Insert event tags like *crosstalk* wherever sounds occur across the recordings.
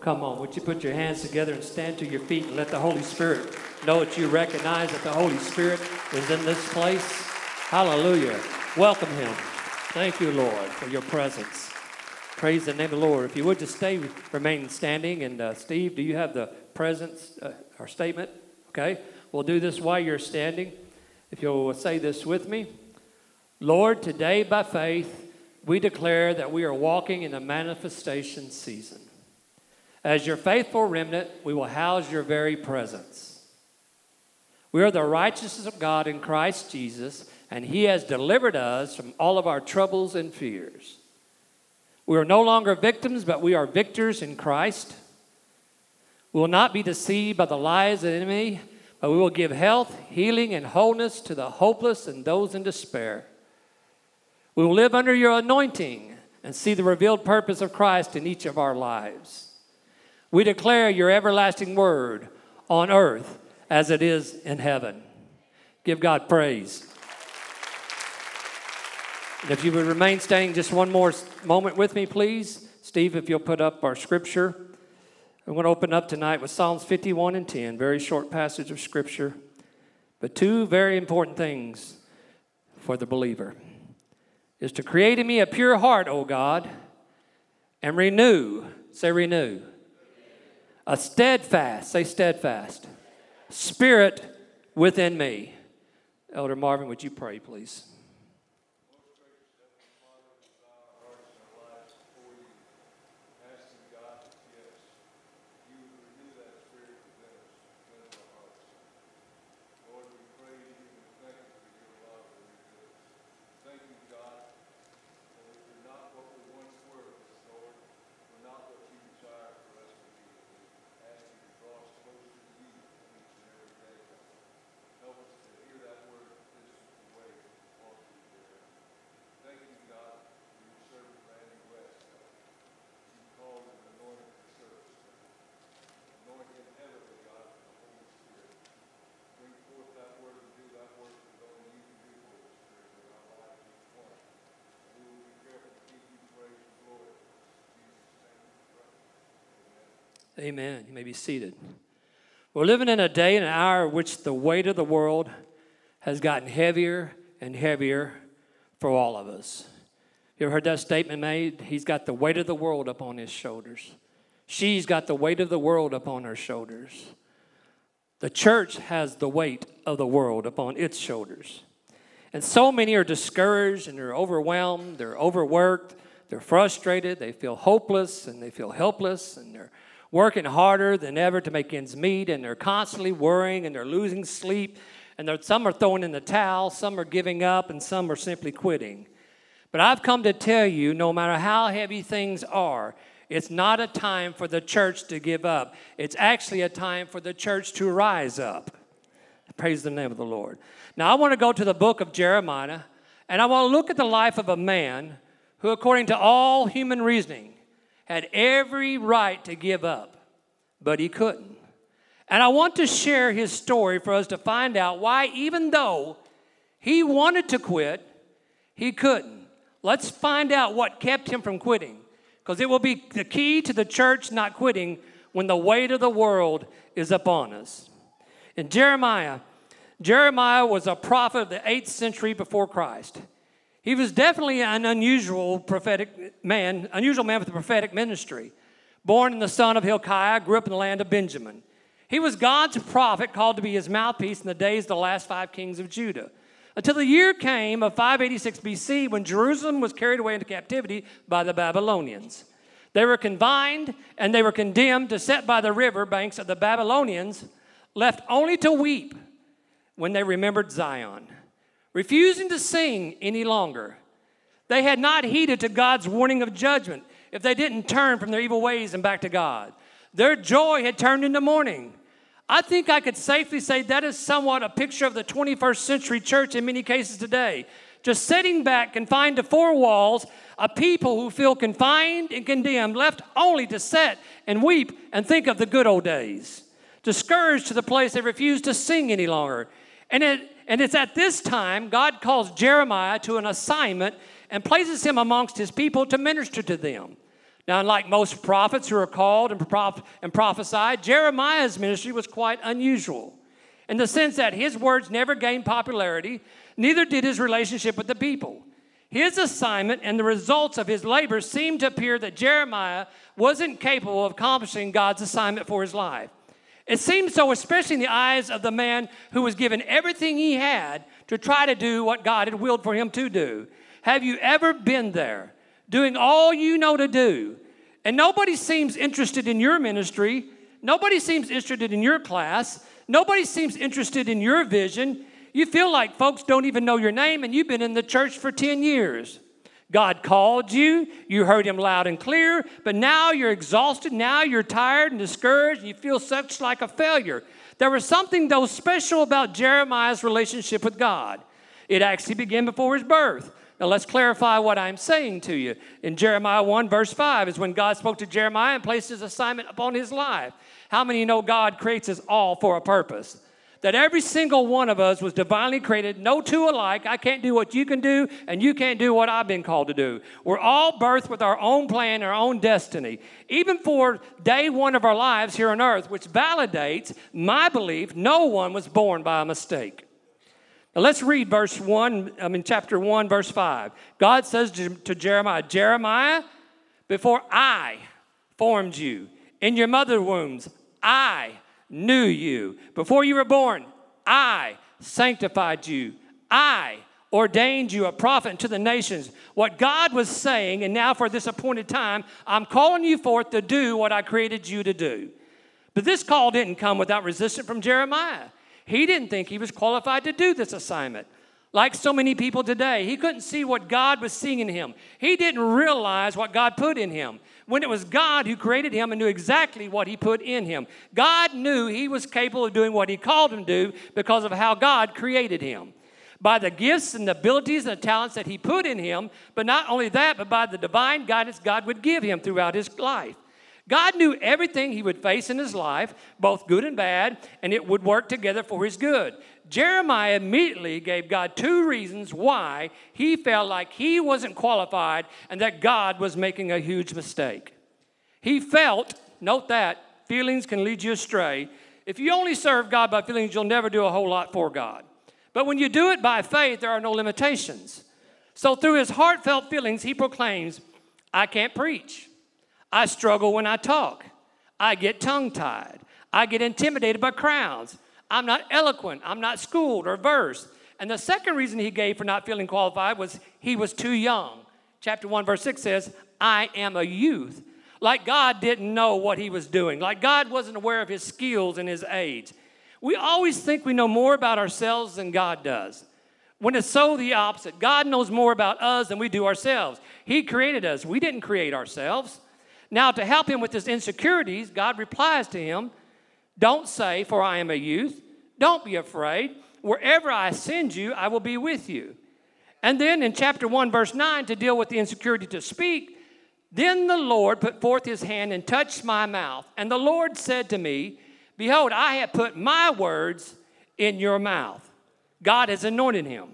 Come on, would you put your hands together and stand to your feet and let the Holy Spirit know that you recognize that the Holy Spirit is in this place? Hallelujah. Welcome him. Thank you, Lord, for your presence. Praise the name of the Lord. If you would just stay, remain standing. And uh, Steve, do you have the presence uh, or statement? Okay. We'll do this while you're standing. If you'll say this with me Lord, today by faith, we declare that we are walking in the manifestation season. As your faithful remnant, we will house your very presence. We are the righteousness of God in Christ Jesus, and He has delivered us from all of our troubles and fears. We are no longer victims, but we are victors in Christ. We will not be deceived by the lies of the enemy, but we will give health, healing, and wholeness to the hopeless and those in despair. We will live under your anointing and see the revealed purpose of Christ in each of our lives. We declare your everlasting word on earth as it is in heaven. Give God praise. And if you would remain standing just one more moment with me, please. Steve, if you'll put up our scripture. I'm going to open up tonight with Psalms 51 and 10, very short passage of scripture, but two very important things for the believer is to create in me a pure heart, O God, and renew, say renew, a steadfast, say steadfast, spirit within me. Elder Marvin, would you pray, please? Amen. You may be seated. We're living in a day and an hour in which the weight of the world has gotten heavier and heavier for all of us. You ever heard that statement made? He's got the weight of the world upon his shoulders. She's got the weight of the world upon her shoulders. The church has the weight of the world upon its shoulders. And so many are discouraged and they're overwhelmed, they're overworked, they're frustrated, they feel hopeless and they feel helpless and they're working harder than ever to make ends meet, and they're constantly worrying and they're losing sleep. And some are throwing in the towel, some are giving up, and some are simply quitting. But I've come to tell you no matter how heavy things are, it's not a time for the church to give up. It's actually a time for the church to rise up. Praise the name of the Lord. Now, I want to go to the book of Jeremiah, and I want to look at the life of a man who, according to all human reasoning, had every right to give up, but he couldn't. And I want to share his story for us to find out why, even though he wanted to quit, he couldn't. Let's find out what kept him from quitting, because it will be the key to the church not quitting when the weight of the world is upon us. In Jeremiah, Jeremiah was a prophet of the 8th century before Christ. He was definitely an unusual prophetic man, unusual man with a prophetic ministry. Born in the son of Hilkiah, grew up in the land of Benjamin. He was God's prophet called to be his mouthpiece in the days of the last five kings of Judah. Until the year came of 586 BC when Jerusalem was carried away into captivity by the Babylonians. They were confined and they were condemned to sit by the river banks of the Babylonians, left only to weep when they remembered Zion refusing to sing any longer. They had not heeded to God's warning of judgment if they didn't turn from their evil ways and back to God. Their joy had turned into mourning. I think I could safely say that is somewhat a picture of the 21st century church in many cases today. Just sitting back, confined to four walls, a people who feel confined and condemned, left only to sit and weep and think of the good old days. Discouraged to the place they refuse to sing any longer. And it, and it's at this time God calls Jeremiah to an assignment and places him amongst his people to minister to them. Now, unlike most prophets who are called and, and prophesied, Jeremiah's ministry was quite unusual in the sense that his words never gained popularity, neither did his relationship with the people. His assignment and the results of his labor seemed to appear that Jeremiah wasn't capable of accomplishing God's assignment for his life. It seems so, especially in the eyes of the man who was given everything he had to try to do what God had willed for him to do. Have you ever been there, doing all you know to do, and nobody seems interested in your ministry? Nobody seems interested in your class. Nobody seems interested in your vision. You feel like folks don't even know your name and you've been in the church for 10 years. God called you, you heard him loud and clear, but now you're exhausted, now you're tired and discouraged, and you feel such like a failure. There was something, though, special about Jeremiah's relationship with God. It actually began before his birth. Now, let's clarify what I'm saying to you. In Jeremiah 1, verse 5, is when God spoke to Jeremiah and placed his assignment upon his life. How many know God creates us all for a purpose? That every single one of us was divinely created, no two alike. I can't do what you can do, and you can't do what I've been called to do. We're all birthed with our own plan, our own destiny. Even for day one of our lives here on earth, which validates my belief no one was born by a mistake. Now let's read verse 1, I mean, chapter 1, verse 5. God says to Jeremiah, Jeremiah, before I formed you in your mother wombs, I knew you. Before you were born, I sanctified you. I ordained you a prophet to the nations. What God was saying, and now for this appointed time, I'm calling you forth to do what I created you to do. But this call didn't come without resistance from Jeremiah. He didn't think he was qualified to do this assignment. Like so many people today, he couldn't see what God was seeing in him. He didn't realize what God put in him when it was God who created him and knew exactly what he put in him. God knew he was capable of doing what he called him to do because of how God created him. By the gifts and abilities and the talents that he put in him, but not only that, but by the divine guidance God would give him throughout his life. God knew everything he would face in his life, both good and bad, and it would work together for his good. Jeremiah immediately gave God two reasons why he felt like he wasn't qualified and that God was making a huge mistake. He felt, note that, feelings can lead you astray. If you only serve God by feelings, you'll never do a whole lot for God. But when you do it by faith, there are no limitations. So through his heartfelt feelings, he proclaims, I can't preach. I struggle when I talk. I get tongue tied. I get intimidated by crowds. I'm not eloquent. I'm not schooled or versed. And the second reason he gave for not feeling qualified was he was too young. Chapter 1, verse 6 says, I am a youth. Like God didn't know what he was doing, like God wasn't aware of his skills and his age. We always think we know more about ourselves than God does. When it's so the opposite, God knows more about us than we do ourselves. He created us, we didn't create ourselves. Now, to help him with his insecurities, God replies to him don't say, For I am a youth. Don't be afraid. Wherever I send you, I will be with you. And then in chapter 1, verse 9, to deal with the insecurity to speak, then the Lord put forth his hand and touched my mouth. And the Lord said to me, Behold, I have put my words in your mouth. God has anointed him.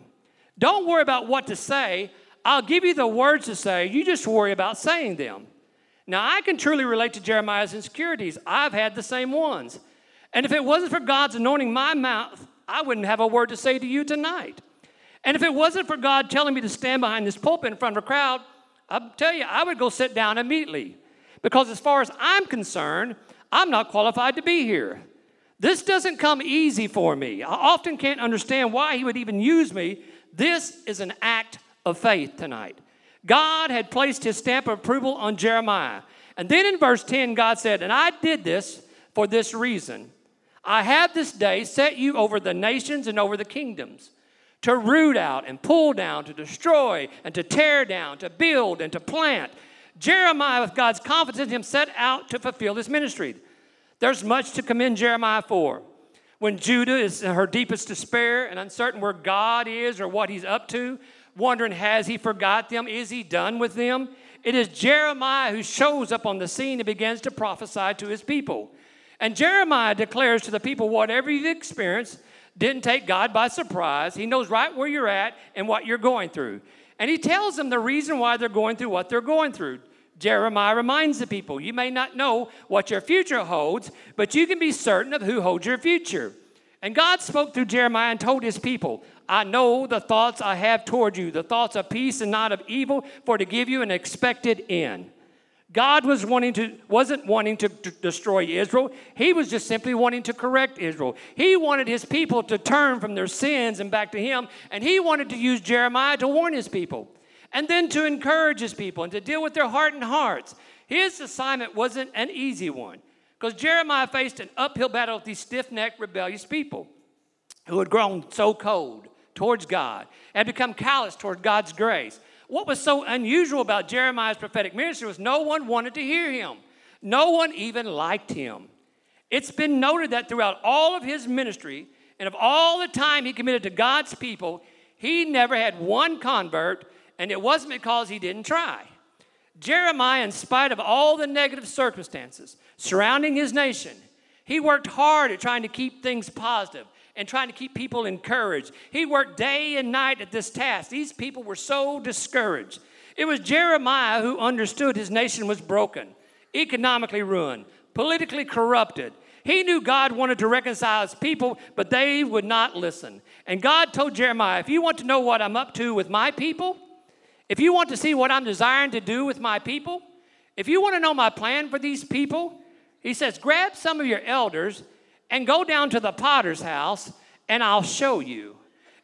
Don't worry about what to say. I'll give you the words to say. You just worry about saying them. Now, I can truly relate to Jeremiah's insecurities. I've had the same ones. And if it wasn't for God's anointing my mouth, I wouldn't have a word to say to you tonight. And if it wasn't for God telling me to stand behind this pulpit in front of a crowd, I'll tell you, I would go sit down immediately. Because as far as I'm concerned, I'm not qualified to be here. This doesn't come easy for me. I often can't understand why He would even use me. This is an act of faith tonight. God had placed His stamp of approval on Jeremiah. And then in verse 10, God said, And I did this for this reason I have this day set you over the nations and over the kingdoms to root out and pull down, to destroy and to tear down, to build and to plant. Jeremiah, with God's confidence in him, set out to fulfill this ministry. There's much to commend Jeremiah for. When Judah is in her deepest despair and uncertain where God is or what he's up to, wondering, has he forgot them? Is he done with them? It is Jeremiah who shows up on the scene and begins to prophesy to his people. And Jeremiah declares to the people whatever you've experienced didn't take God by surprise. He knows right where you're at and what you're going through. And he tells them the reason why they're going through what they're going through. Jeremiah reminds the people, You may not know what your future holds, but you can be certain of who holds your future. And God spoke through Jeremiah and told his people, I know the thoughts I have toward you, the thoughts of peace and not of evil, for to give you an expected end. God was wanting to, wasn't wanting to d- destroy Israel. He was just simply wanting to correct Israel. He wanted his people to turn from their sins and back to him, and he wanted to use Jeremiah to warn his people and then to encourage his people and to deal with their hardened hearts. His assignment wasn't an easy one because Jeremiah faced an uphill battle with these stiff necked, rebellious people who had grown so cold towards God and become callous toward God's grace. What was so unusual about Jeremiah's prophetic ministry was no one wanted to hear him, no one even liked him. It's been noted that throughout all of his ministry and of all the time he committed to God's people, he never had one convert and it wasn't because he didn't try. Jeremiah, in spite of all the negative circumstances surrounding his nation, he worked hard at trying to keep things positive and trying to keep people encouraged. He worked day and night at this task. These people were so discouraged. It was Jeremiah who understood his nation was broken, economically ruined, politically corrupted. He knew God wanted to reconcile his people, but they would not listen. And God told Jeremiah, if you want to know what I'm up to with my people, if you want to see what I'm desiring to do with my people, if you want to know my plan for these people, he says, grab some of your elders and go down to the potter's house and I'll show you.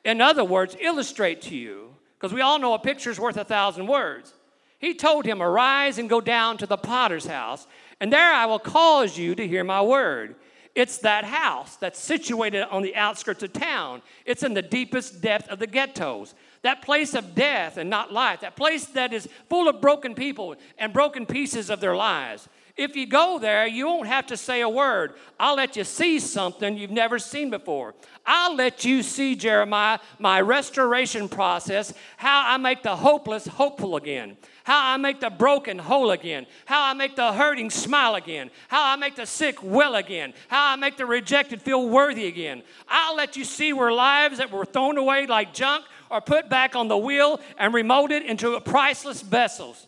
In other words, illustrate to you, because we all know a picture's worth a thousand words. He told him, Arise and go down to the potter's house, and there I will cause you to hear my word. It's that house that's situated on the outskirts of town. It's in the deepest depth of the ghettos that place of death and not life, that place that is full of broken people and broken pieces of their lives. If you go there, you won't have to say a word. I'll let you see something you've never seen before. I'll let you see, Jeremiah, my restoration process, how I make the hopeless hopeful again, how I make the broken whole again, how I make the hurting smile again, how I make the sick well again, how I make the rejected feel worthy again. I'll let you see where lives that were thrown away like junk are put back on the wheel and remolded into priceless vessels.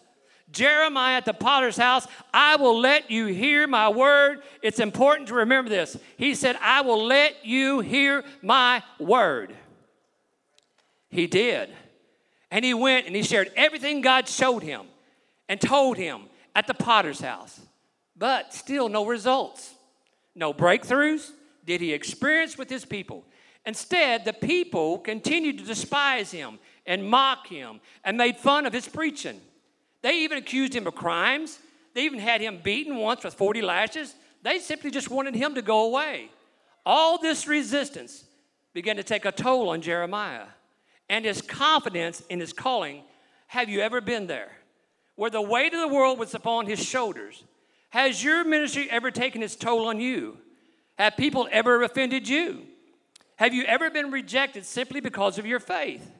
Jeremiah at the potter's house, I will let you hear my word. It's important to remember this. He said, I will let you hear my word. He did. And he went and he shared everything God showed him and told him at the potter's house. But still, no results, no breakthroughs did he experience with his people. Instead, the people continued to despise him and mock him and made fun of his preaching. They even accused him of crimes. They even had him beaten once with 40 lashes. They simply just wanted him to go away. All this resistance began to take a toll on Jeremiah and his confidence in his calling. Have you ever been there? Where the weight of the world was upon his shoulders. Has your ministry ever taken its toll on you? Have people ever offended you? Have you ever been rejected simply because of your faith?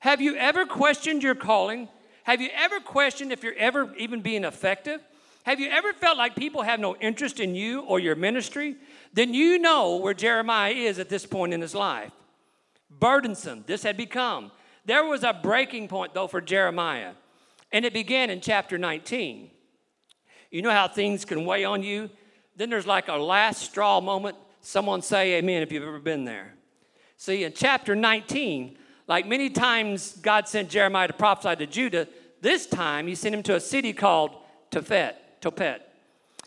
Have you ever questioned your calling? Have you ever questioned if you're ever even being effective? Have you ever felt like people have no interest in you or your ministry? Then you know where Jeremiah is at this point in his life. Burdensome, this had become. There was a breaking point, though, for Jeremiah, and it began in chapter 19. You know how things can weigh on you? Then there's like a last straw moment. Someone say amen if you've ever been there. See, in chapter 19, like many times God sent Jeremiah to prophesy to Judah, this time he sent him to a city called Tophet.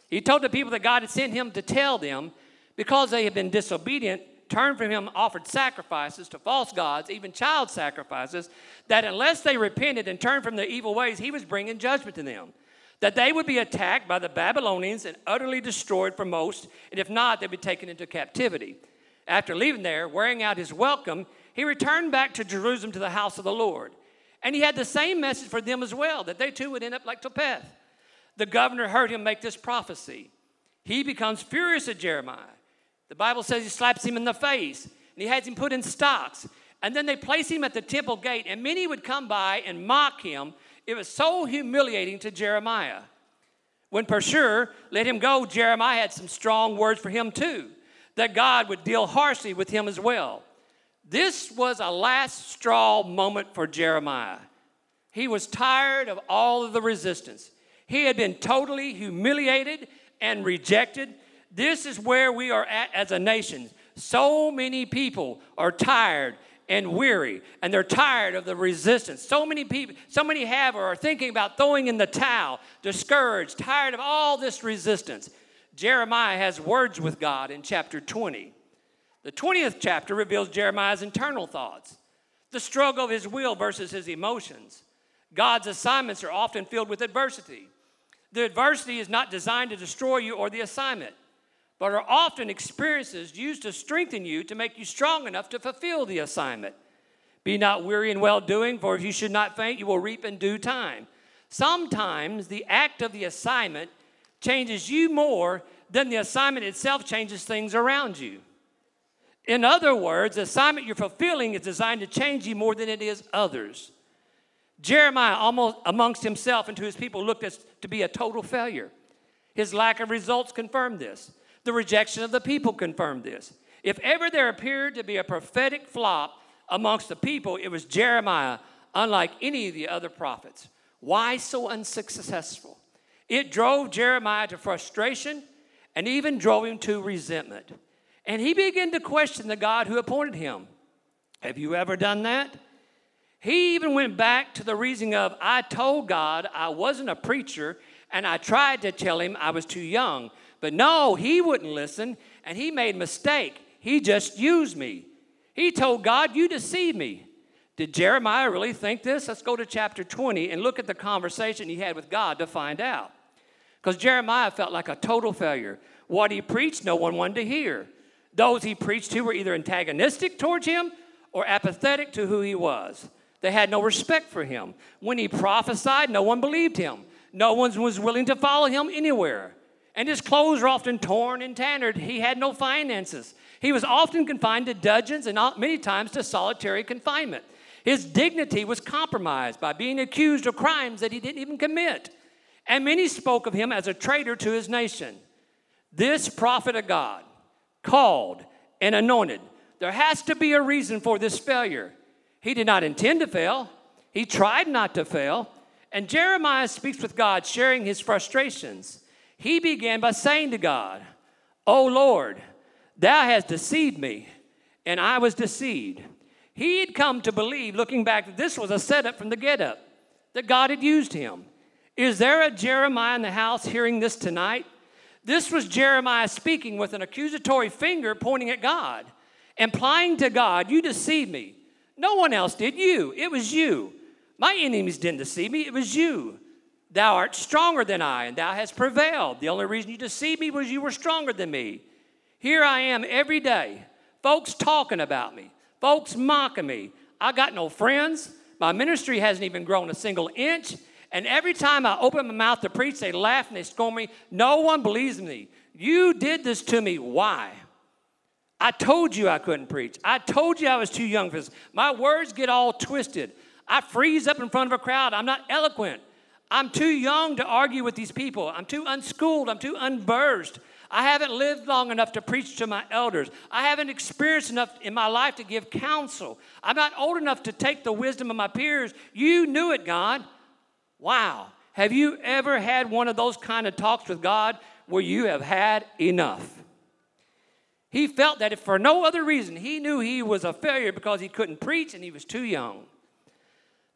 He told the people that God had sent him to tell them because they had been disobedient, turned from him, offered sacrifices to false gods, even child sacrifices, that unless they repented and turned from their evil ways, he was bringing judgment to them. That they would be attacked by the Babylonians and utterly destroyed for most, and if not, they'd be taken into captivity. After leaving there, wearing out his welcome, he returned back to Jerusalem to the house of the Lord. And he had the same message for them as well, that they too would end up like Tophet. The governor heard him make this prophecy. He becomes furious at Jeremiah. The Bible says he slaps him in the face and he has him put in stocks. And then they place him at the temple gate, and many would come by and mock him. It was so humiliating to Jeremiah. When Pashur let him go, Jeremiah had some strong words for him too that God would deal harshly with him as well. This was a last straw moment for Jeremiah. He was tired of all of the resistance. He had been totally humiliated and rejected. This is where we are at as a nation. So many people are tired and weary, and they're tired of the resistance. So many people, so many have or are thinking about throwing in the towel, discouraged, tired of all this resistance. Jeremiah has words with God in chapter 20. The 20th chapter reveals Jeremiah's internal thoughts, the struggle of his will versus his emotions. God's assignments are often filled with adversity. The adversity is not designed to destroy you or the assignment, but are often experiences used to strengthen you to make you strong enough to fulfill the assignment. Be not weary in well doing, for if you should not faint, you will reap in due time. Sometimes the act of the assignment changes you more than the assignment itself changes things around you. In other words, the assignment you're fulfilling is designed to change you more than it is others. Jeremiah, almost amongst himself and to his people, looked as to be a total failure. His lack of results confirmed this. The rejection of the people confirmed this. If ever there appeared to be a prophetic flop amongst the people, it was Jeremiah, unlike any of the other prophets. Why so unsuccessful? It drove Jeremiah to frustration and even drove him to resentment. And he began to question the God who appointed him. Have you ever done that? He even went back to the reasoning of, I told God I wasn't a preacher, and I tried to tell him I was too young. But no, he wouldn't listen, and he made a mistake. He just used me. He told God, You deceived me. Did Jeremiah really think this? Let's go to chapter 20 and look at the conversation he had with God to find out. Because Jeremiah felt like a total failure. What he preached, no one wanted to hear. Those he preached to were either antagonistic towards him or apathetic to who he was. They had no respect for him. When he prophesied, no one believed him. No one was willing to follow him anywhere. And his clothes were often torn and tattered. He had no finances. He was often confined to dungeons and many times to solitary confinement. His dignity was compromised by being accused of crimes that he didn't even commit. And many spoke of him as a traitor to his nation. This prophet of God, called and anointed, there has to be a reason for this failure. He did not intend to fail, he tried not to fail. And Jeremiah speaks with God, sharing his frustrations. He began by saying to God, O Lord, thou hast deceived me, and I was deceived. He had come to believe, looking back, that this was a setup from the get up, that God had used him. Is there a Jeremiah in the house hearing this tonight? This was Jeremiah speaking with an accusatory finger pointing at God, implying to God, You deceived me. No one else did. You. It was you. My enemies didn't deceive me. It was you. Thou art stronger than I, and thou hast prevailed. The only reason you deceived me was you were stronger than me. Here I am every day, folks talking about me, folks mocking me. I got no friends. My ministry hasn't even grown a single inch. And every time I open my mouth to preach, they laugh and they scorn me. No one believes me. You did this to me. Why? I told you I couldn't preach. I told you I was too young for this. My words get all twisted. I freeze up in front of a crowd. I'm not eloquent. I'm too young to argue with these people. I'm too unschooled. I'm too unversed. I haven't lived long enough to preach to my elders. I haven't experienced enough in my life to give counsel. I'm not old enough to take the wisdom of my peers. You knew it, God. Wow. Have you ever had one of those kind of talks with God where you have had enough? He felt that if for no other reason, he knew he was a failure because he couldn't preach and he was too young.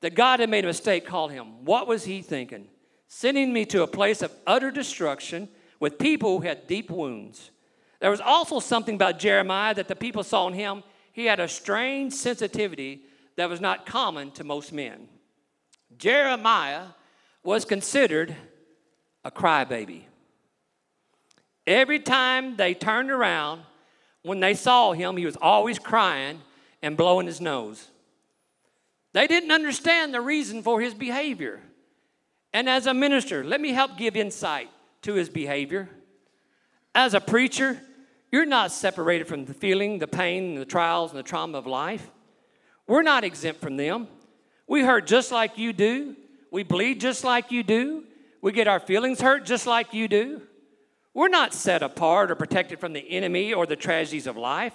That God had made a mistake, called him. What was he thinking? Sending me to a place of utter destruction with people who had deep wounds. There was also something about Jeremiah that the people saw in him. He had a strange sensitivity that was not common to most men. Jeremiah was considered a crybaby. Every time they turned around, when they saw him, he was always crying and blowing his nose. They didn't understand the reason for his behavior. And as a minister, let me help give insight to his behavior. As a preacher, you're not separated from the feeling, the pain, the trials, and the trauma of life. We're not exempt from them. We hurt just like you do. We bleed just like you do. We get our feelings hurt just like you do. We're not set apart or protected from the enemy or the tragedies of life.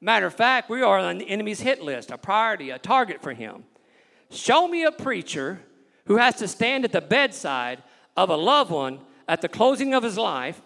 Matter of fact, we are on the enemy's hit list, a priority, a target for him. Show me a preacher who has to stand at the bedside of a loved one at the closing of his life.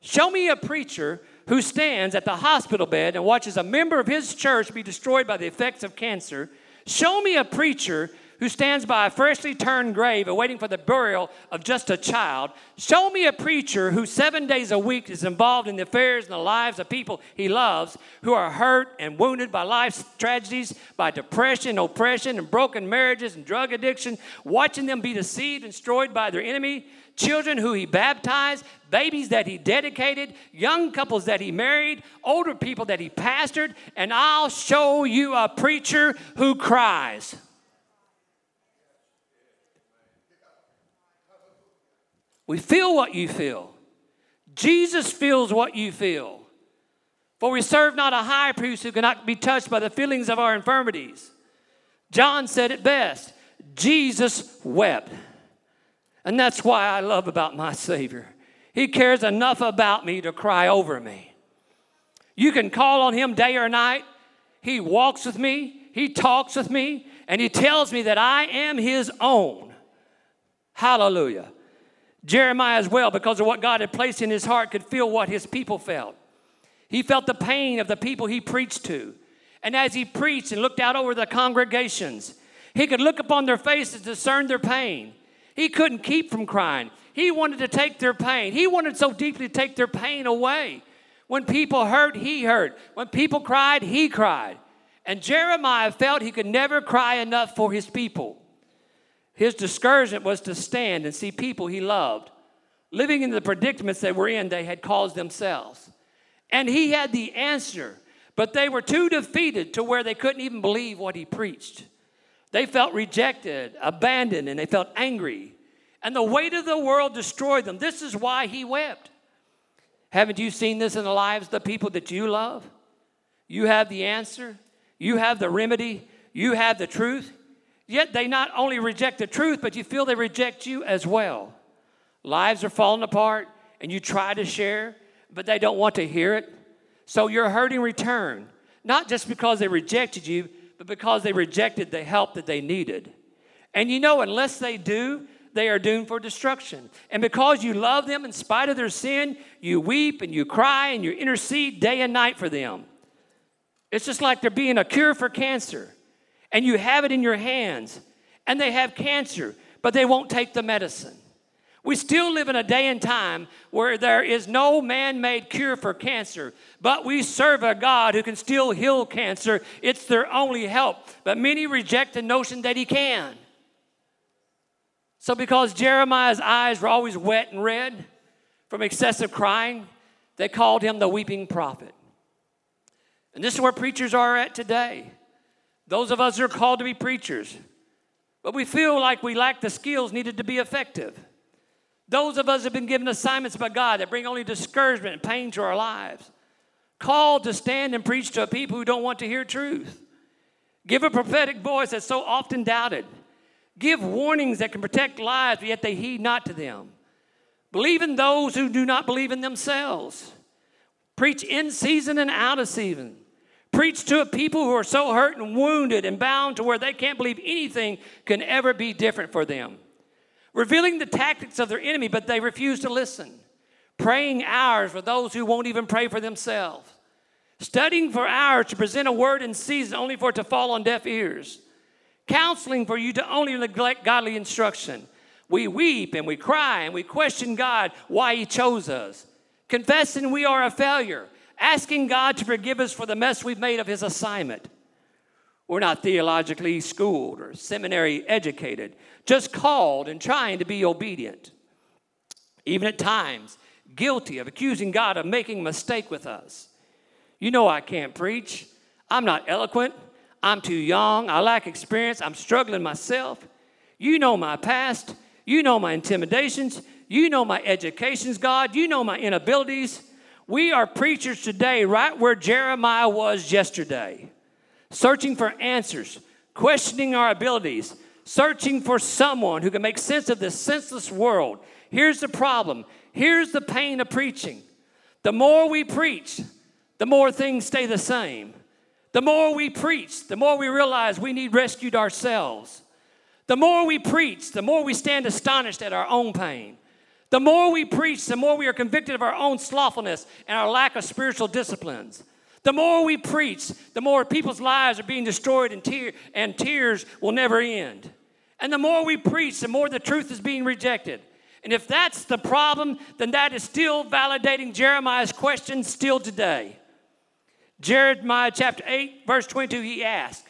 Show me a preacher who stands at the hospital bed and watches a member of his church be destroyed by the effects of cancer. Show me a preacher who stands by a freshly turned grave awaiting for the burial of just a child. Show me a preacher who seven days a week is involved in the affairs and the lives of people he loves who are hurt and wounded by life's tragedies, by depression, oppression, and broken marriages and drug addiction, watching them be deceived and destroyed by their enemy children who he baptized, babies that he dedicated, young couples that he married, older people that he pastored, and I'll show you a preacher who cries. We feel what you feel. Jesus feels what you feel. For we serve not a high priest who cannot be touched by the feelings of our infirmities. John said it best Jesus wept. And that's why I love about my Savior. He cares enough about me to cry over me. You can call on Him day or night. He walks with me, He talks with me, and He tells me that I am His own. Hallelujah. Jeremiah, as well, because of what God had placed in his heart, could feel what his people felt. He felt the pain of the people he preached to. And as he preached and looked out over the congregations, he could look upon their faces, discern their pain. He couldn't keep from crying. He wanted to take their pain. He wanted so deeply to take their pain away. When people hurt, he hurt. When people cried, he cried. And Jeremiah felt he could never cry enough for his people. His discouragement was to stand and see people he loved living in the predicaments they were in, they had caused themselves. And he had the answer, but they were too defeated to where they couldn't even believe what he preached. They felt rejected, abandoned, and they felt angry. And the weight of the world destroyed them. This is why he wept. Haven't you seen this in the lives of the people that you love? You have the answer, you have the remedy, you have the truth. Yet they not only reject the truth, but you feel they reject you as well. Lives are falling apart, and you try to share, but they don't want to hear it. So you're hurting return, not just because they rejected you, but because they rejected the help that they needed. And you know, unless they do, they are doomed for destruction. And because you love them in spite of their sin, you weep and you cry and you intercede day and night for them. It's just like they're being a cure for cancer and you have it in your hands and they have cancer, but they won't take the medicine. We still live in a day and time where there is no man made cure for cancer, but we serve a God who can still heal cancer. It's their only help. But many reject the notion that He can. So, because Jeremiah's eyes were always wet and red from excessive crying, they called him the weeping prophet. And this is where preachers are at today. Those of us who are called to be preachers, but we feel like we lack the skills needed to be effective. Those of us have been given assignments by God that bring only discouragement and pain to our lives. Called to stand and preach to a people who don't want to hear truth. Give a prophetic voice that's so often doubted. Give warnings that can protect lives, but yet they heed not to them. Believe in those who do not believe in themselves. Preach in season and out of season. Preach to a people who are so hurt and wounded and bound to where they can't believe anything can ever be different for them. Revealing the tactics of their enemy, but they refuse to listen. Praying hours for those who won't even pray for themselves. Studying for hours to present a word in season only for it to fall on deaf ears. Counseling for you to only neglect godly instruction. We weep and we cry and we question God why He chose us. Confessing we are a failure asking God to forgive us for the mess we've made of His assignment. We're not theologically schooled or seminary educated, just called and trying to be obedient. Even at times, guilty of accusing God of making a mistake with us. You know, I can't preach. I'm not eloquent. I'm too young. I lack experience. I'm struggling myself. You know my past. You know my intimidations. You know my educations, God. You know my inabilities. We are preachers today, right where Jeremiah was yesterday, searching for answers, questioning our abilities, searching for someone who can make sense of this senseless world. Here's the problem here's the pain of preaching. The more we preach, the more things stay the same. The more we preach, the more we realize we need rescued ourselves. The more we preach, the more we stand astonished at our own pain. The more we preach, the more we are convicted of our own slothfulness and our lack of spiritual disciplines. The more we preach, the more people's lives are being destroyed and, tear, and tears will never end. And the more we preach, the more the truth is being rejected. And if that's the problem, then that is still validating Jeremiah's question still today. Jeremiah chapter 8, verse 22, he asked,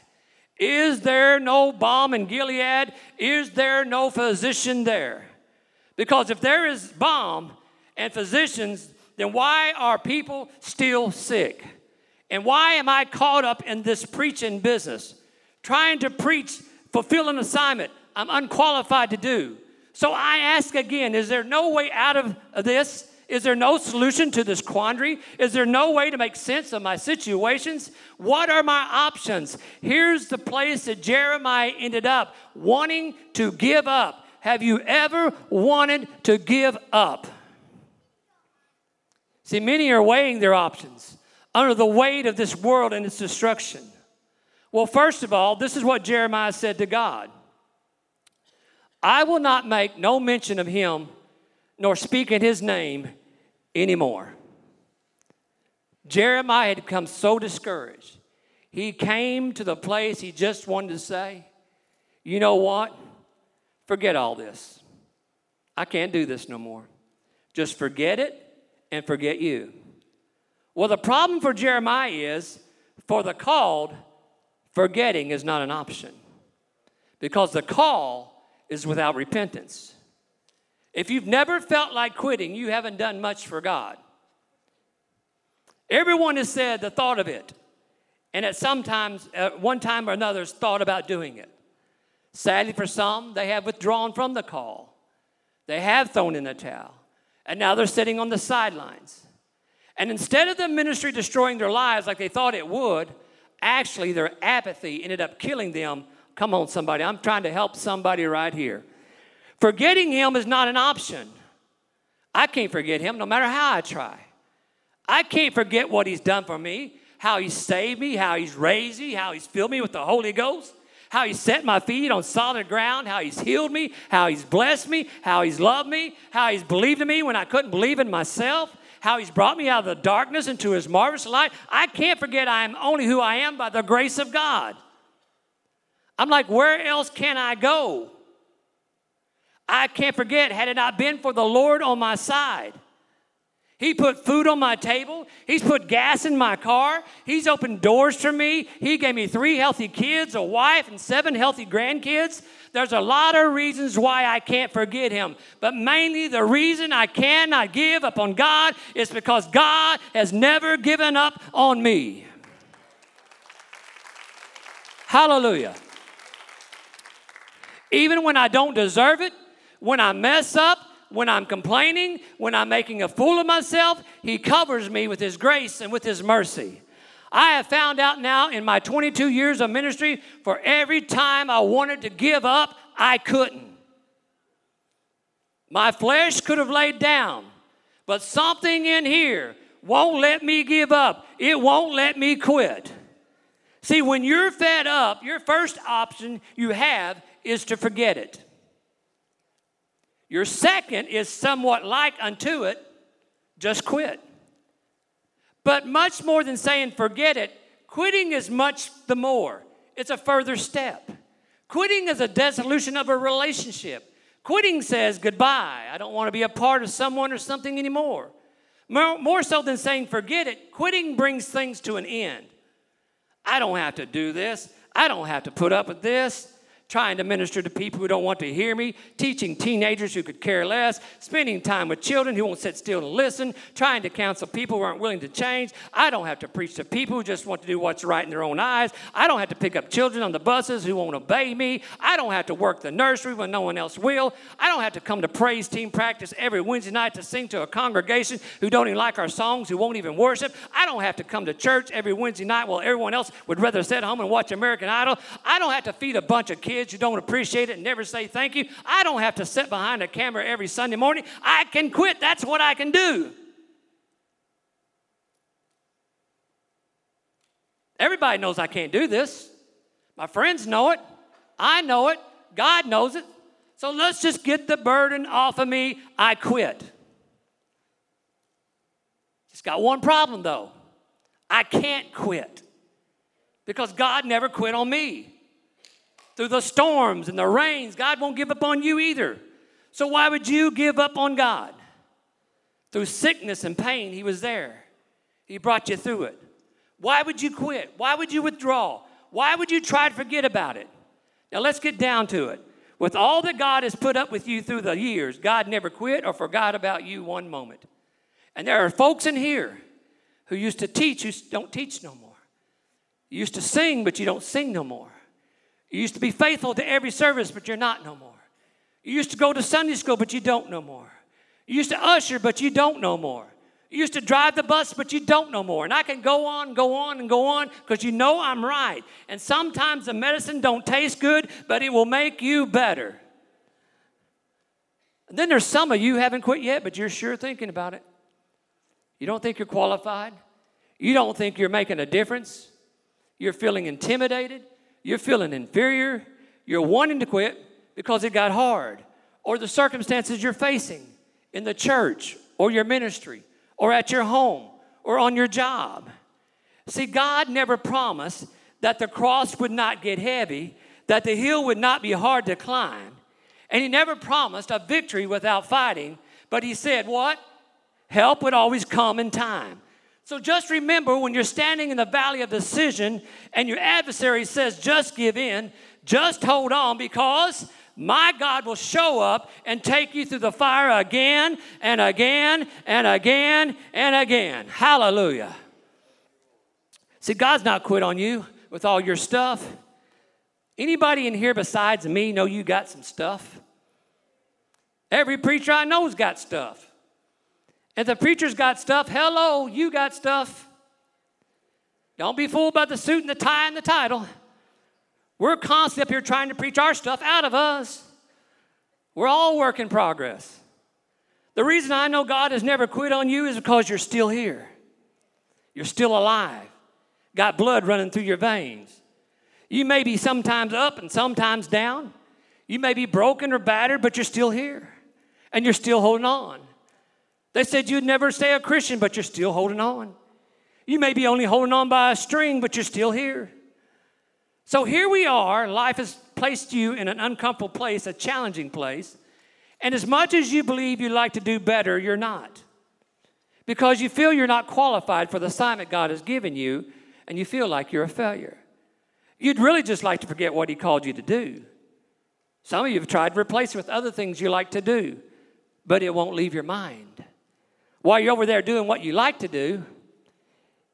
Is there no balm in Gilead? Is there no physician there? Because if there is balm and physicians, then why are people still sick? And why am I caught up in this preaching business? Trying to preach, fulfill an assignment I'm unqualified to do. So I ask again is there no way out of this? Is there no solution to this quandary? Is there no way to make sense of my situations? What are my options? Here's the place that Jeremiah ended up wanting to give up. Have you ever wanted to give up? See, many are weighing their options under the weight of this world and its destruction. Well, first of all, this is what Jeremiah said to God I will not make no mention of him nor speak in his name anymore. Jeremiah had become so discouraged. He came to the place he just wanted to say, You know what? Forget all this. I can't do this no more. Just forget it and forget you. Well, the problem for Jeremiah is for the called, forgetting is not an option because the call is without repentance. If you've never felt like quitting, you haven't done much for God. Everyone has said the thought of it, and at some times, at one time or another, has thought about doing it. Sadly, for some, they have withdrawn from the call. They have thrown in the towel, and now they're sitting on the sidelines. And instead of the ministry destroying their lives like they thought it would, actually their apathy ended up killing them. Come on, somebody. I'm trying to help somebody right here. Forgetting him is not an option. I can't forget him no matter how I try. I can't forget what he's done for me, how he saved me, how he's raised me, how he's filled me with the Holy Ghost, how he set my feet on solid ground, how he's healed me, how he's blessed me, how he's loved me, how he's believed in me when I couldn't believe in myself, how He's brought me out of the darkness into His marvelous light. I can't forget I am only who I am by the grace of God. I'm like, where else can I go? I can't forget, had it not been for the Lord on my side, he put food on my table. He's put gas in my car. He's opened doors for me. He gave me three healthy kids, a wife, and seven healthy grandkids. There's a lot of reasons why I can't forget him. But mainly the reason I cannot give up on God is because God has never given up on me. Hallelujah. Even when I don't deserve it, when I mess up, when I'm complaining, when I'm making a fool of myself, He covers me with His grace and with His mercy. I have found out now in my 22 years of ministry, for every time I wanted to give up, I couldn't. My flesh could have laid down, but something in here won't let me give up. It won't let me quit. See, when you're fed up, your first option you have is to forget it. Your second is somewhat like unto it, just quit. But much more than saying forget it, quitting is much the more. It's a further step. Quitting is a dissolution of a relationship. Quitting says goodbye. I don't want to be a part of someone or something anymore. More, more so than saying forget it, quitting brings things to an end. I don't have to do this. I don't have to put up with this trying to minister to people who don't want to hear me, teaching teenagers who could care less, spending time with children who won't sit still and listen, trying to counsel people who aren't willing to change. I don't have to preach to people who just want to do what's right in their own eyes. I don't have to pick up children on the buses who won't obey me. I don't have to work the nursery when no one else will. I don't have to come to praise team practice every Wednesday night to sing to a congregation who don't even like our songs, who won't even worship. I don't have to come to church every Wednesday night while everyone else would rather sit home and watch American Idol. I don't have to feed a bunch of kids kids who don't appreciate it and never say thank you. I don't have to sit behind a camera every Sunday morning. I can quit. That's what I can do. Everybody knows I can't do this. My friends know it. I know it. God knows it. So let's just get the burden off of me. I quit. Just got one problem though. I can't quit because God never quit on me. Through the storms and the rains, God won't give up on you either. So why would you give up on God? Through sickness and pain, He was there. He brought you through it. Why would you quit? Why would you withdraw? Why would you try to forget about it? Now let's get down to it. With all that God has put up with you through the years, God never quit or forgot about you one moment. And there are folks in here who used to teach who don't teach no more. You used to sing, but you don't sing no more. You used to be faithful to every service, but you're not no more. You used to go to Sunday school, but you don't no more. You used to usher, but you don't no more. You used to drive the bus, but you don't no more. And I can go on, go on, and go on because you know I'm right. And sometimes the medicine don't taste good, but it will make you better. And then there's some of you haven't quit yet, but you're sure thinking about it. You don't think you're qualified. You don't think you're making a difference. You're feeling intimidated. You're feeling inferior. You're wanting to quit because it got hard, or the circumstances you're facing in the church or your ministry or at your home or on your job. See, God never promised that the cross would not get heavy, that the hill would not be hard to climb. And He never promised a victory without fighting, but He said, What? Help would always come in time. So just remember when you're standing in the valley of decision and your adversary says, Just give in, just hold on because my God will show up and take you through the fire again and again and again and again. Hallelujah. See, God's not quit on you with all your stuff. Anybody in here besides me know you got some stuff? Every preacher I know's got stuff. If the preacher's got stuff, hello, you got stuff. Don't be fooled by the suit and the tie and the title. We're constantly up here trying to preach our stuff out of us. We're all work in progress. The reason I know God has never quit on you is because you're still here. You're still alive. Got blood running through your veins. You may be sometimes up and sometimes down. You may be broken or battered, but you're still here. And you're still holding on. They said you'd never stay a Christian, but you're still holding on. You may be only holding on by a string, but you're still here. So here we are. Life has placed you in an uncomfortable place, a challenging place. And as much as you believe you'd like to do better, you're not. Because you feel you're not qualified for the assignment God has given you, and you feel like you're a failure. You'd really just like to forget what He called you to do. Some of you have tried to replace it with other things you like to do, but it won't leave your mind. While you're over there doing what you like to do,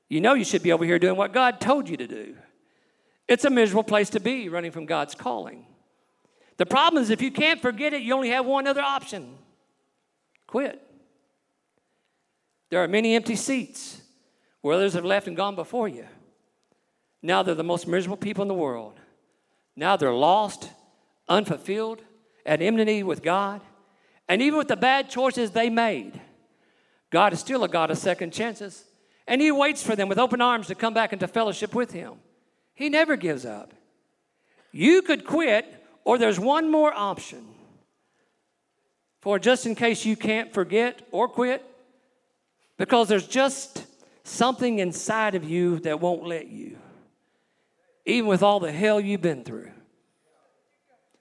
you know you should be over here doing what God told you to do. It's a miserable place to be running from God's calling. The problem is if you can't forget it, you only have one other option quit. There are many empty seats where others have left and gone before you. Now they're the most miserable people in the world. Now they're lost, unfulfilled, at enmity with God. And even with the bad choices they made, God is still a God of second chances. And He waits for them with open arms to come back into fellowship with Him. He never gives up. You could quit, or there's one more option. For just in case you can't forget or quit, because there's just something inside of you that won't let you, even with all the hell you've been through.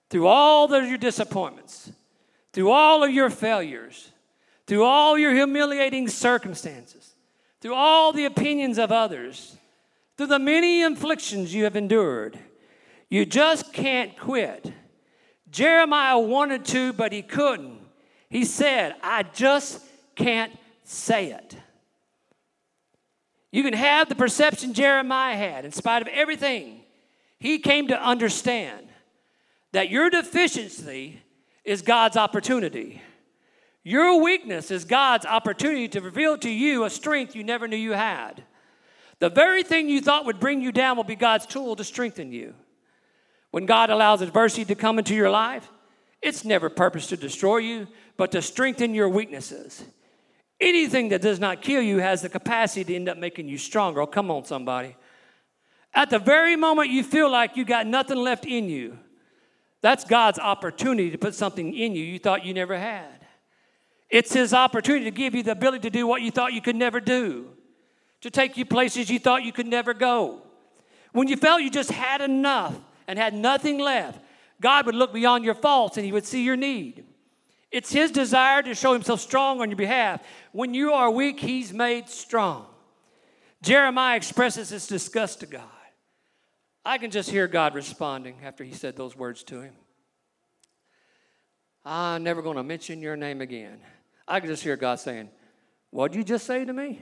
Through all of your disappointments, through all of your failures, through all your humiliating circumstances, through all the opinions of others, through the many afflictions you have endured. You just can't quit. Jeremiah wanted to, but he couldn't. He said, I just can't say it. You can have the perception Jeremiah had, in spite of everything. He came to understand that your deficiency is God's opportunity. Your weakness is God's opportunity to reveal to you a strength you never knew you had. The very thing you thought would bring you down will be God's tool to strengthen you. When God allows adversity to come into your life, it's never purpose to destroy you, but to strengthen your weaknesses. Anything that does not kill you has the capacity to end up making you stronger. Oh, come on, somebody. At the very moment you feel like you got nothing left in you, That's God's opportunity to put something in you you thought you never had. It's His opportunity to give you the ability to do what you thought you could never do, to take you places you thought you could never go. When you felt you just had enough and had nothing left, God would look beyond your faults and He would see your need. It's His desire to show Himself strong on your behalf. When you are weak, He's made strong. Jeremiah expresses his disgust to God. I can just hear God responding after he said those words to him. I'm never going to mention your name again. I can just hear God saying, What did you just say to me?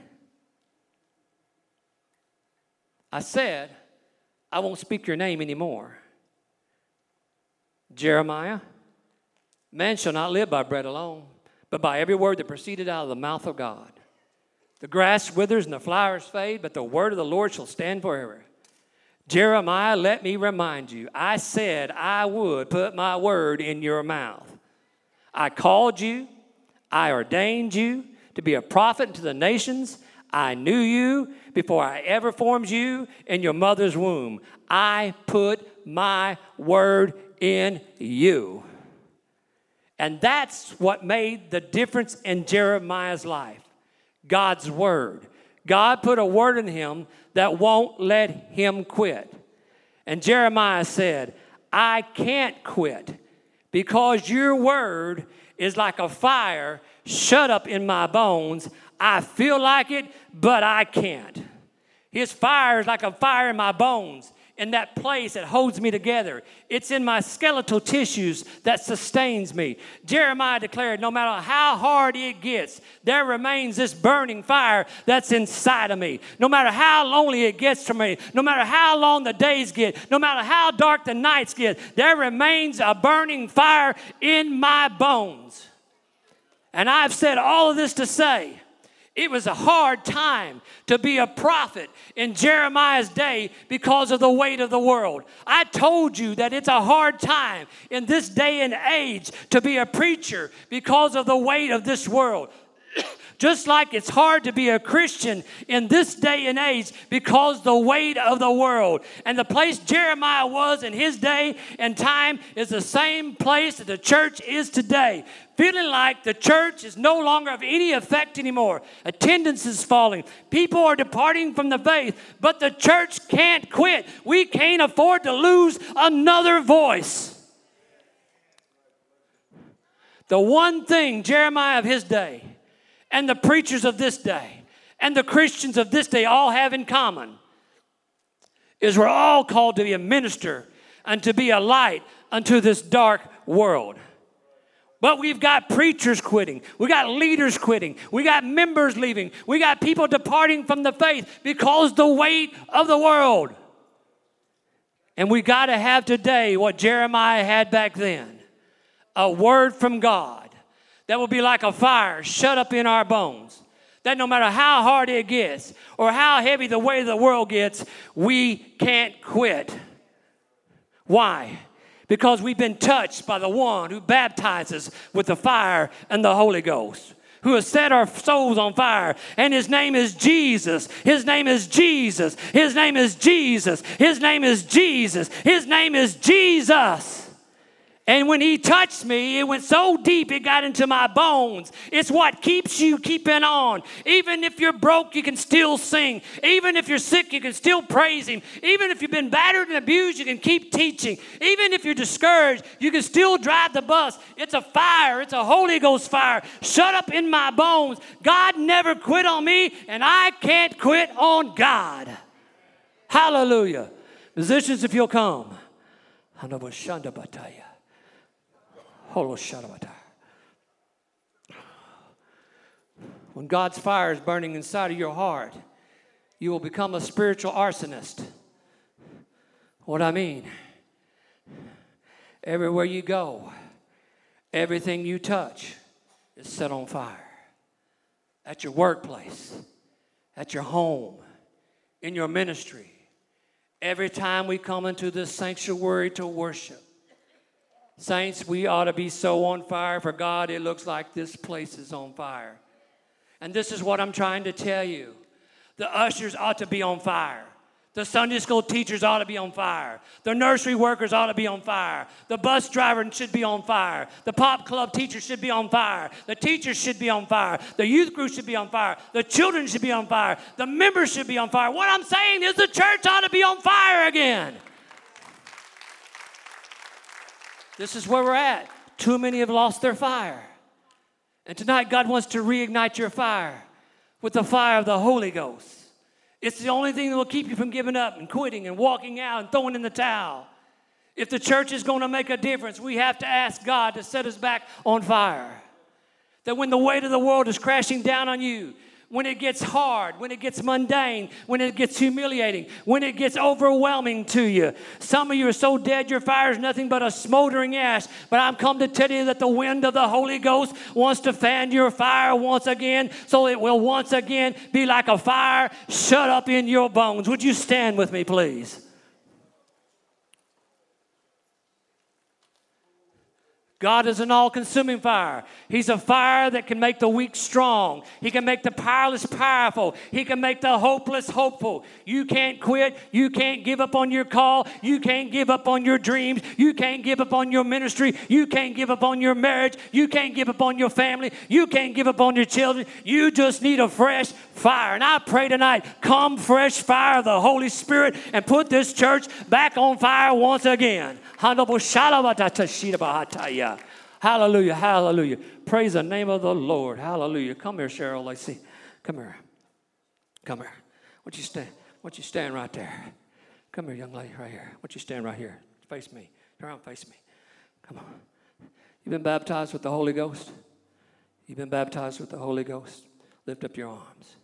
I said, I won't speak your name anymore. Jeremiah, man shall not live by bread alone, but by every word that proceeded out of the mouth of God. The grass withers and the flowers fade, but the word of the Lord shall stand forever. Jeremiah, let me remind you, I said I would put my word in your mouth. I called you, I ordained you to be a prophet to the nations. I knew you before I ever formed you in your mother's womb. I put my word in you. And that's what made the difference in Jeremiah's life God's word. God put a word in him that won't let him quit. And Jeremiah said, I can't quit because your word is like a fire shut up in my bones. I feel like it, but I can't. His fire is like a fire in my bones in that place that holds me together. It's in my skeletal tissues that sustains me. Jeremiah declared no matter how hard it gets, there remains this burning fire that's inside of me. No matter how lonely it gets to me, no matter how long the days get, no matter how dark the nights get, there remains a burning fire in my bones. And I've said all of this to say, it was a hard time to be a prophet in Jeremiah's day because of the weight of the world. I told you that it's a hard time in this day and age to be a preacher because of the weight of this world. *clears throat* Just like it's hard to be a Christian in this day and age because the weight of the world. And the place Jeremiah was in his day and time is the same place that the church is today. Feeling like the church is no longer of any effect anymore. Attendance is falling. People are departing from the faith, but the church can't quit. We can't afford to lose another voice. The one thing Jeremiah of his day and the preachers of this day and the Christians of this day all have in common is we're all called to be a minister and to be a light unto this dark world. But we've got preachers quitting. We got leaders quitting. We got members leaving. We got people departing from the faith because the weight of the world. And we got to have today what Jeremiah had back then a word from God that will be like a fire shut up in our bones. That no matter how hard it gets or how heavy the weight of the world gets, we can't quit. Why? Because we've been touched by the one who baptizes with the fire and the Holy Ghost who has set our souls on fire. And his name is Jesus. His name is Jesus. His name is Jesus. His name is Jesus. His name is Jesus. And when he touched me, it went so deep it got into my bones. It's what keeps you keeping on. Even if you're broke, you can still sing. Even if you're sick, you can still praise him. Even if you've been battered and abused, you can keep teaching. Even if you're discouraged, you can still drive the bus. It's a fire, it's a Holy Ghost fire shut up in my bones. God never quit on me, and I can't quit on God. Hallelujah. Musicians, if you'll come. When God's fire is burning inside of your heart, you will become a spiritual arsonist. What I mean, everywhere you go, everything you touch is set on fire. At your workplace, at your home, in your ministry. Every time we come into this sanctuary to worship, Saints, we ought to be so on fire for God, it looks like this place is on fire. And this is what I'm trying to tell you the ushers ought to be on fire. The Sunday school teachers ought to be on fire. The nursery workers ought to be on fire. The bus driver should be on fire. The pop club teacher should be on fire. The teachers should be on fire. The youth group should be on fire. The children should be on fire. The members should be on fire. What I'm saying is the church ought to be on fire again. This is where we're at. Too many have lost their fire. And tonight, God wants to reignite your fire with the fire of the Holy Ghost. It's the only thing that will keep you from giving up and quitting and walking out and throwing in the towel. If the church is going to make a difference, we have to ask God to set us back on fire. That when the weight of the world is crashing down on you, when it gets hard, when it gets mundane, when it gets humiliating, when it gets overwhelming to you. Some of you are so dead your fire is nothing but a smoldering ash. But I'm come to tell you that the wind of the Holy Ghost wants to fan your fire once again, so it will once again be like a fire shut up in your bones. Would you stand with me, please? God is an all consuming fire. He's a fire that can make the weak strong. He can make the powerless powerful. He can make the hopeless hopeful. You can't quit. You can't give up on your call. You can't give up on your dreams. You can't give up on your ministry. You can't give up on your marriage. You can't give up on your family. You can't give up on your children. You just need a fresh fire. And I pray tonight come fresh fire of the Holy Spirit and put this church back on fire once again. Hallelujah, hallelujah. Praise the name of the Lord. Hallelujah. Come here, Cheryl Lacey. Come here. Come here. What you stand? What you stand right there? Come here, young lady, right here. What you stand right here? Face me. Turn around, face me. Come on. You've been baptized with the Holy Ghost. You've been baptized with the Holy Ghost. Lift up your arms.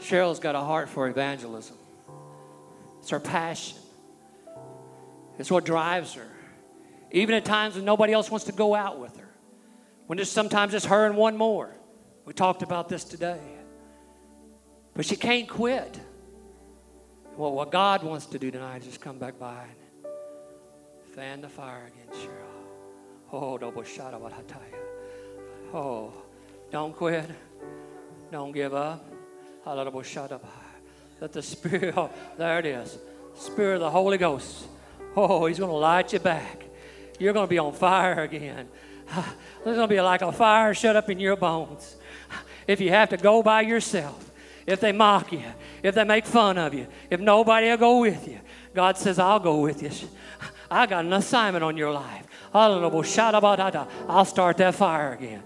Cheryl's got a heart for evangelism. It's her passion. It's what drives her. Even at times when nobody else wants to go out with her. When it's sometimes it's her and one more. We talked about this today. But she can't quit. Well, what God wants to do tonight is just come back by and fan the fire again, Cheryl. Oh. Oh, don't quit. Don't give up. Let the Spirit, oh, there it is. Spirit of the Holy Ghost. Oh, He's going to light you back. You're going to be on fire again. *laughs* There's going to be like a fire shut up in your bones. If you have to go by yourself, if they mock you, if they make fun of you, if nobody will go with you, God says, I'll go with you. I got an assignment on your life. I'll start that fire again.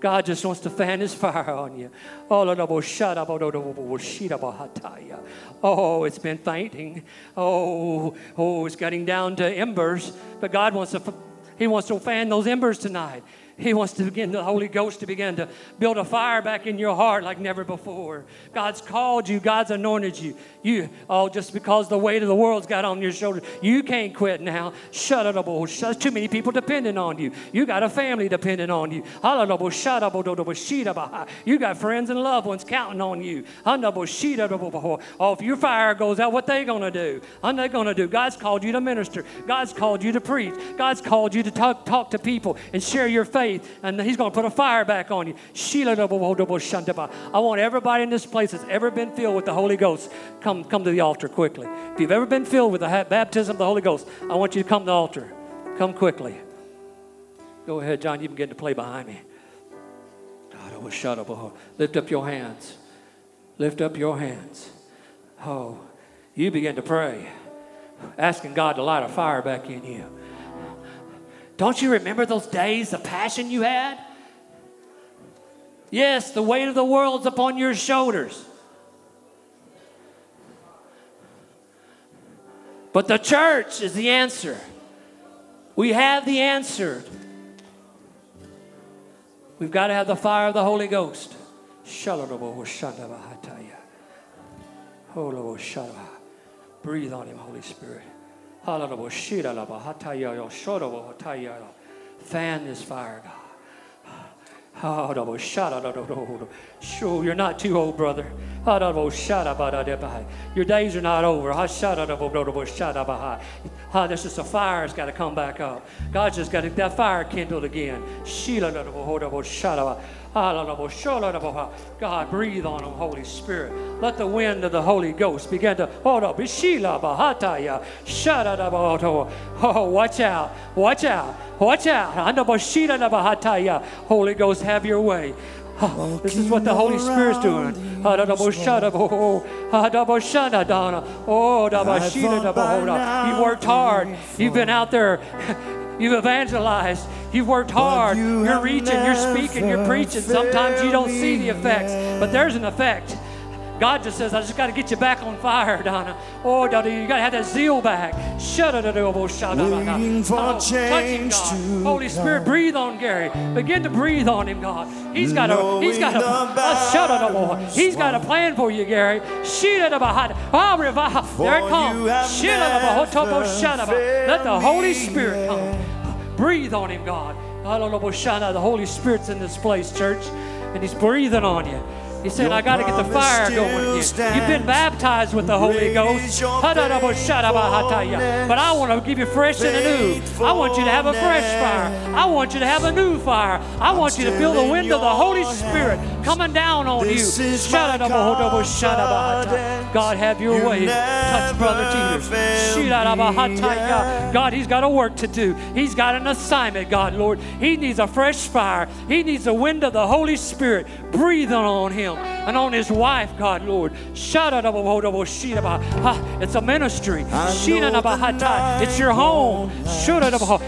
God just wants to fan his fire on you. Oh, it's been fainting. Oh, oh, it's getting down to embers. But God wants to, he wants to fan those embers tonight. He wants to begin, the Holy Ghost to begin to build a fire back in your heart like never before. God's called you, God's anointed you. You, oh, just because the weight of the world's got on your shoulders, you can't quit now. Shut up, oh, There's too many people depending on you. You got a family depending on you. shut up, You got friends and loved ones counting on you. Oh, if your fire goes out, what they gonna do? What they gonna do? God's called you to minister. God's called you to preach. God's called you to talk, talk to people and share your faith faith, and He's going to put a fire back on you. I want everybody in this place that's ever been filled with the Holy Ghost, come, come to the altar quickly. If you've ever been filled with the baptism of the Holy Ghost, I want you to come to the altar. Come quickly. Go ahead, John. You can get to play behind me. Up. Uh, lift up your hands. Lift up your hands. Oh, you begin to pray, asking God to light a fire back in you. Don't you remember those days of passion you had? Yes, the weight of the world's upon your shoulders. But the church is the answer. We have the answer. We've got to have the fire of the Holy Ghost. Breathe on him, Holy Spirit. Fan this fire, God. Sure, you're not too old, brother. Your days are not over. Oh, this is a fire's got to come back up. God's just got to, that fire kindled again. God, breathe on them, Holy Spirit. Let the wind of the Holy Ghost begin to hold up. Oh, watch out, watch out, watch out. Holy Ghost, have your way. Oh, this is what the Holy Spirit's doing. Oh, You've worked hard. You've been out there. *laughs* You've evangelized. You've worked hard. You you're reaching, you're speaking, you're preaching. Sometimes you don't see the effects, but there's an effect. God just says, I just got to get you back on fire, Donna. Oh, Donna, you got to have that zeal back. Waiting for oh, change to Holy Spirit, breathe on Gary. Begin to breathe on him, God. He's got a, he's got a, a shut it, He's got a plan for you, Gary. Shut it, oh, revive. There it comes. Let the Holy Spirit come. Breathe on him, God. Ah, the Holy Spirit's in this place, church, and He's breathing on you. He said, I got to get the fire going again. You've been baptized with the Holy Ghost. But I want to give you fresh and anew. I want you to have a fresh fire. I want you to have a new fire. I want you to feel the wind of the Holy Spirit coming down on you. God, have your way. Touch Brother Teeter. God, he's got a work to do. He's got an assignment, God, Lord. He needs a fresh fire. He needs the wind of the Holy Spirit breathing on him him and on his wife, God, Lord. It's a ministry. It's your home.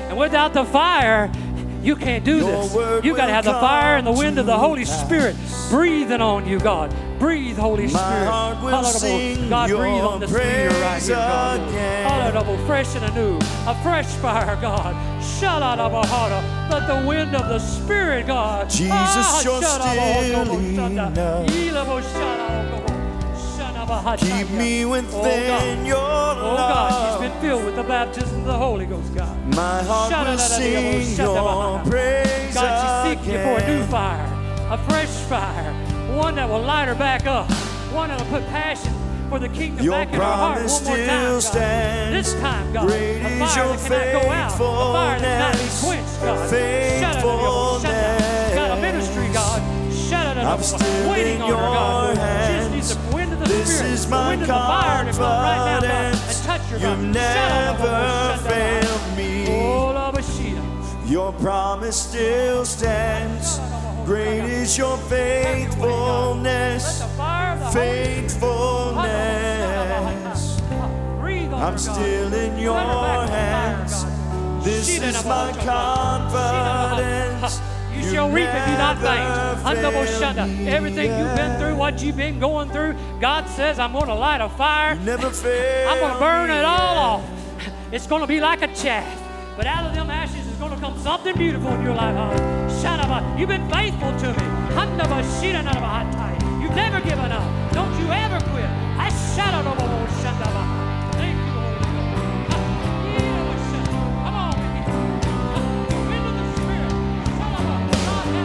And without the fire, you can't do this. You got to have the fire and the wind of the Holy Spirit breathing on you, God. Breathe, Holy Spirit. God, breathe on this leader right here, God. Fresh and anew. A fresh fire, God. Shut out of our heart. Let the wind of the Spirit, God. Jesus, ah, you're still enough. Keep me within oh your love. Oh God, she's been filled with the baptism of the Holy Ghost, God. My heart will sing your praise God, she's seeking you for a new fire, a fresh fire, one that will light her back up, one that will put passion for the kingdom your back in her heart one more time, God. This time, God, Great a fire that cannot go out, a fire that cannot be quenched, God. Shut up, shut Faithfulness. God, a ministry, God. Shut it up. Waiting on her, God. She just needs the wind of the this Spirit, is my the wind of the fire to come right now, God, and touch her, God. You've never failed me. Oh, your promise still stands. Great is your faithfulness. Faithfulness. I'm still in your hands. This is my confidence. *laughs* You shall reap if you not faint. Everything you've been through, what you've been going through, God says, I'm going to light a fire. I'm going to burn it all off. It's going to be like a chaff. But out of them ashes is going to come something beautiful in your life. You've been faithful to me. You've never given up. Don't you ever quit. Thank you, Lord. Come on. Vicky. With the spirit. Come on, not happy.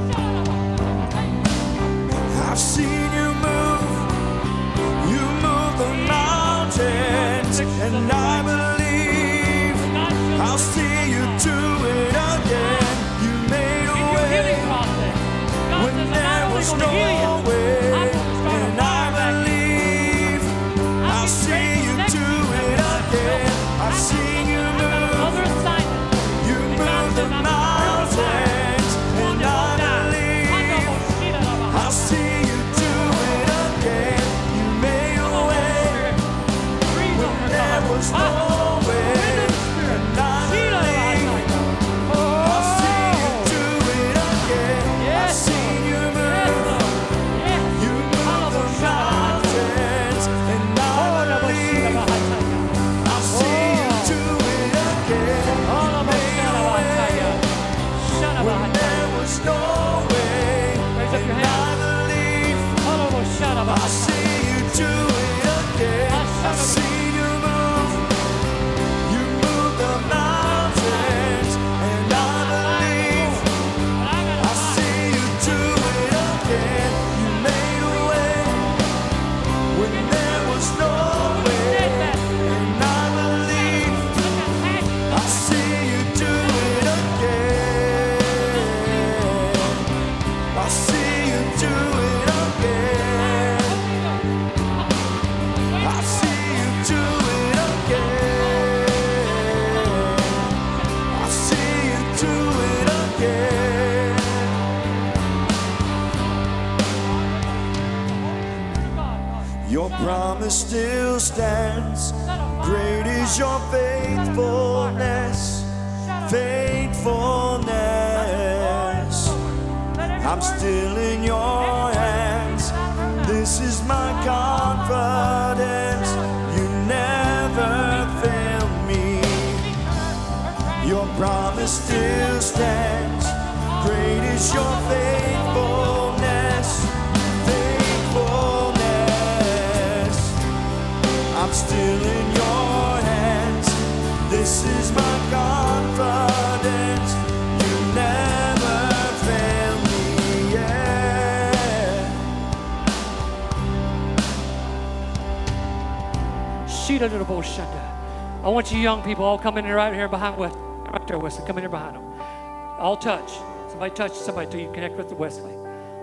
I shout out and I want you young people all come in here right here behind Wes. Right there, Wesley. Come in here behind them. All touch. Somebody touch somebody till you connect with the Wesley.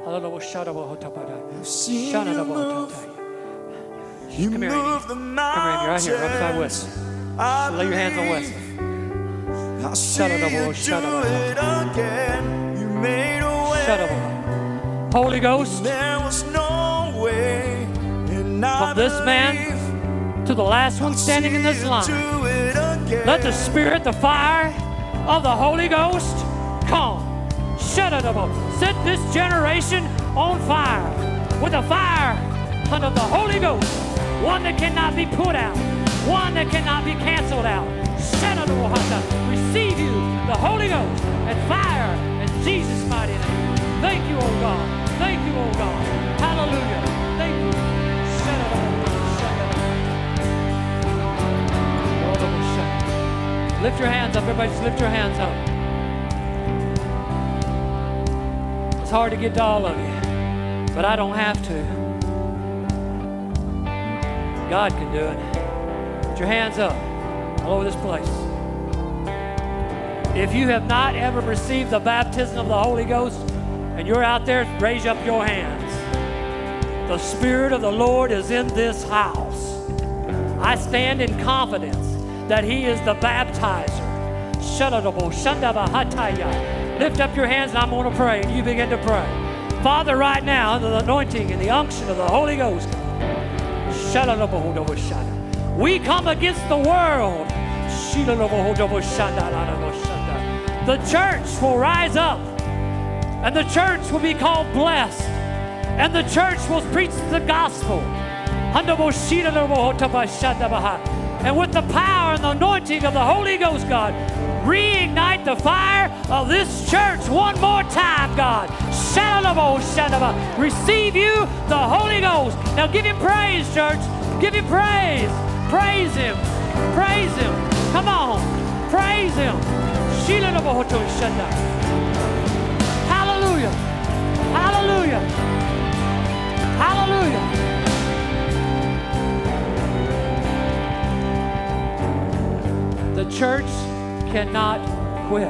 Hallelujah. Shada bo hota bada. Seen you move, you Come here, move Amy. the Come here, Amy, right here, right beside mountains. Wesley. I Lay your hands on Wesley. I'll Shut up, you shut up. it again. You made a way. Shut up. Holy Ghost, There was no way. From this man to the last one standing in this line. Let the Spirit, the fire of the Holy Ghost come. Shut it up. Set this generation on fire with the fire under the Holy Ghost. One that cannot be put out, one that cannot be canceled out. Shut it up. Receive you, the Holy Ghost, and fire in Jesus' mighty name. Thank you, oh God. Thank you, oh God. Hallelujah. Lift your hands up. Everybody just lift your hands up. It's hard to get to all of you, but I don't have to. God can do it. Put your hands up all over this place. If you have not ever received the baptism of the Holy Ghost and you're out there, raise up your hands. The Spirit of the Lord is in this house. I stand in confidence that He is the baptizer. Lift up your hands and I'm going to pray. And you begin to pray. Father, right now, under the anointing and the unction of the Holy Ghost, we come against the world. The church will rise up and the church will be called blessed and the church will preach the gospel. And with the power and the anointing of the Holy Ghost, God, reignite the fire of this church one more time, God. Receive you, the Holy Ghost. Now give him praise, church. Give him praise. Praise him. Praise him. Come on. Praise him. Hallelujah. Hallelujah. Hallelujah. The church cannot quit.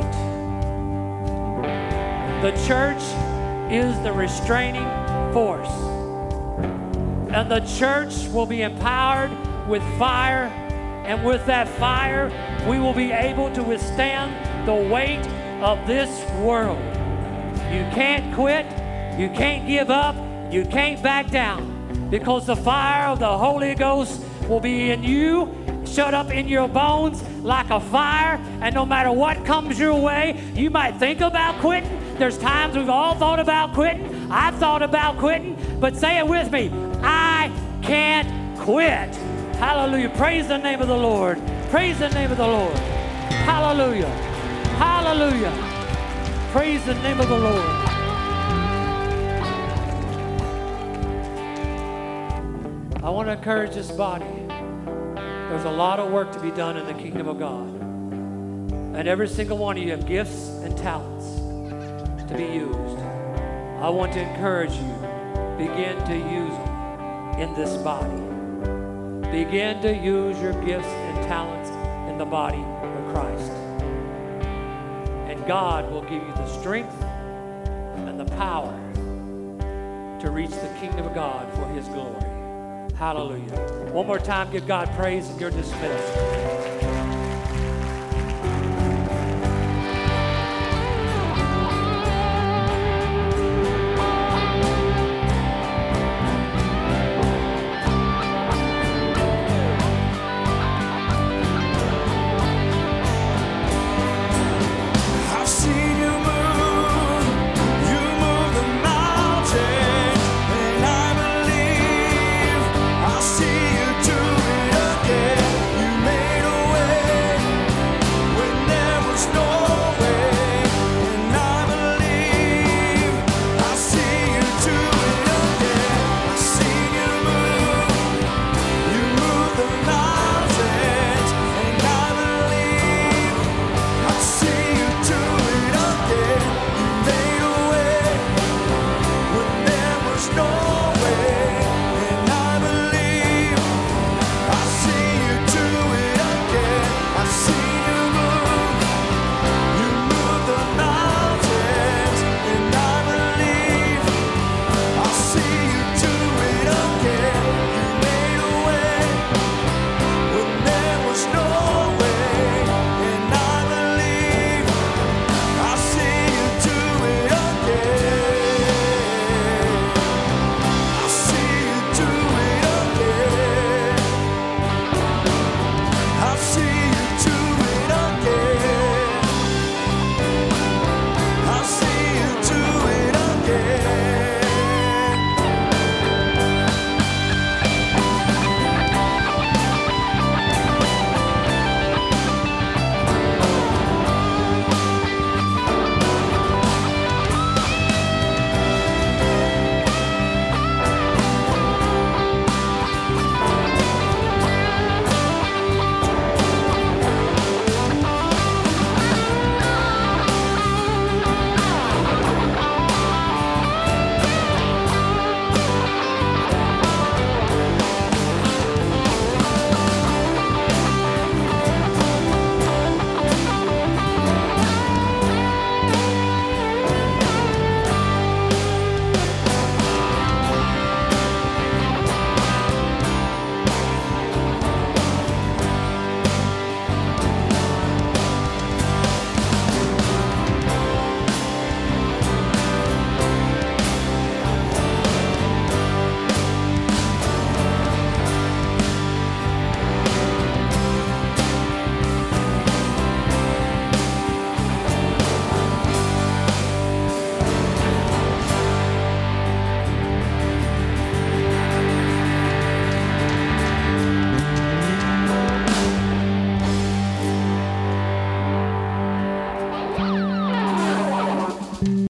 The church is the restraining force. And the church will be empowered with fire. And with that fire, we will be able to withstand the weight of this world. You can't quit. You can't give up. You can't back down because the fire of the Holy Ghost will be in you, shut up in your bones like a fire. And no matter what comes your way, you might think about quitting. There's times we've all thought about quitting. I've thought about quitting, but say it with me I can't quit. Hallelujah. Praise the name of the Lord. Praise the name of the Lord. Hallelujah. Hallelujah. Praise the name of the Lord. I want to encourage this body. There's a lot of work to be done in the kingdom of God. And every single one of you have gifts and talents to be used. I want to encourage you, begin to use them in this body. Begin to use your gifts and talents in the body of Christ. And God will give you the strength and the power to reach the kingdom of God for his glory. Hallelujah. One more time, give God praise and you're dismissed.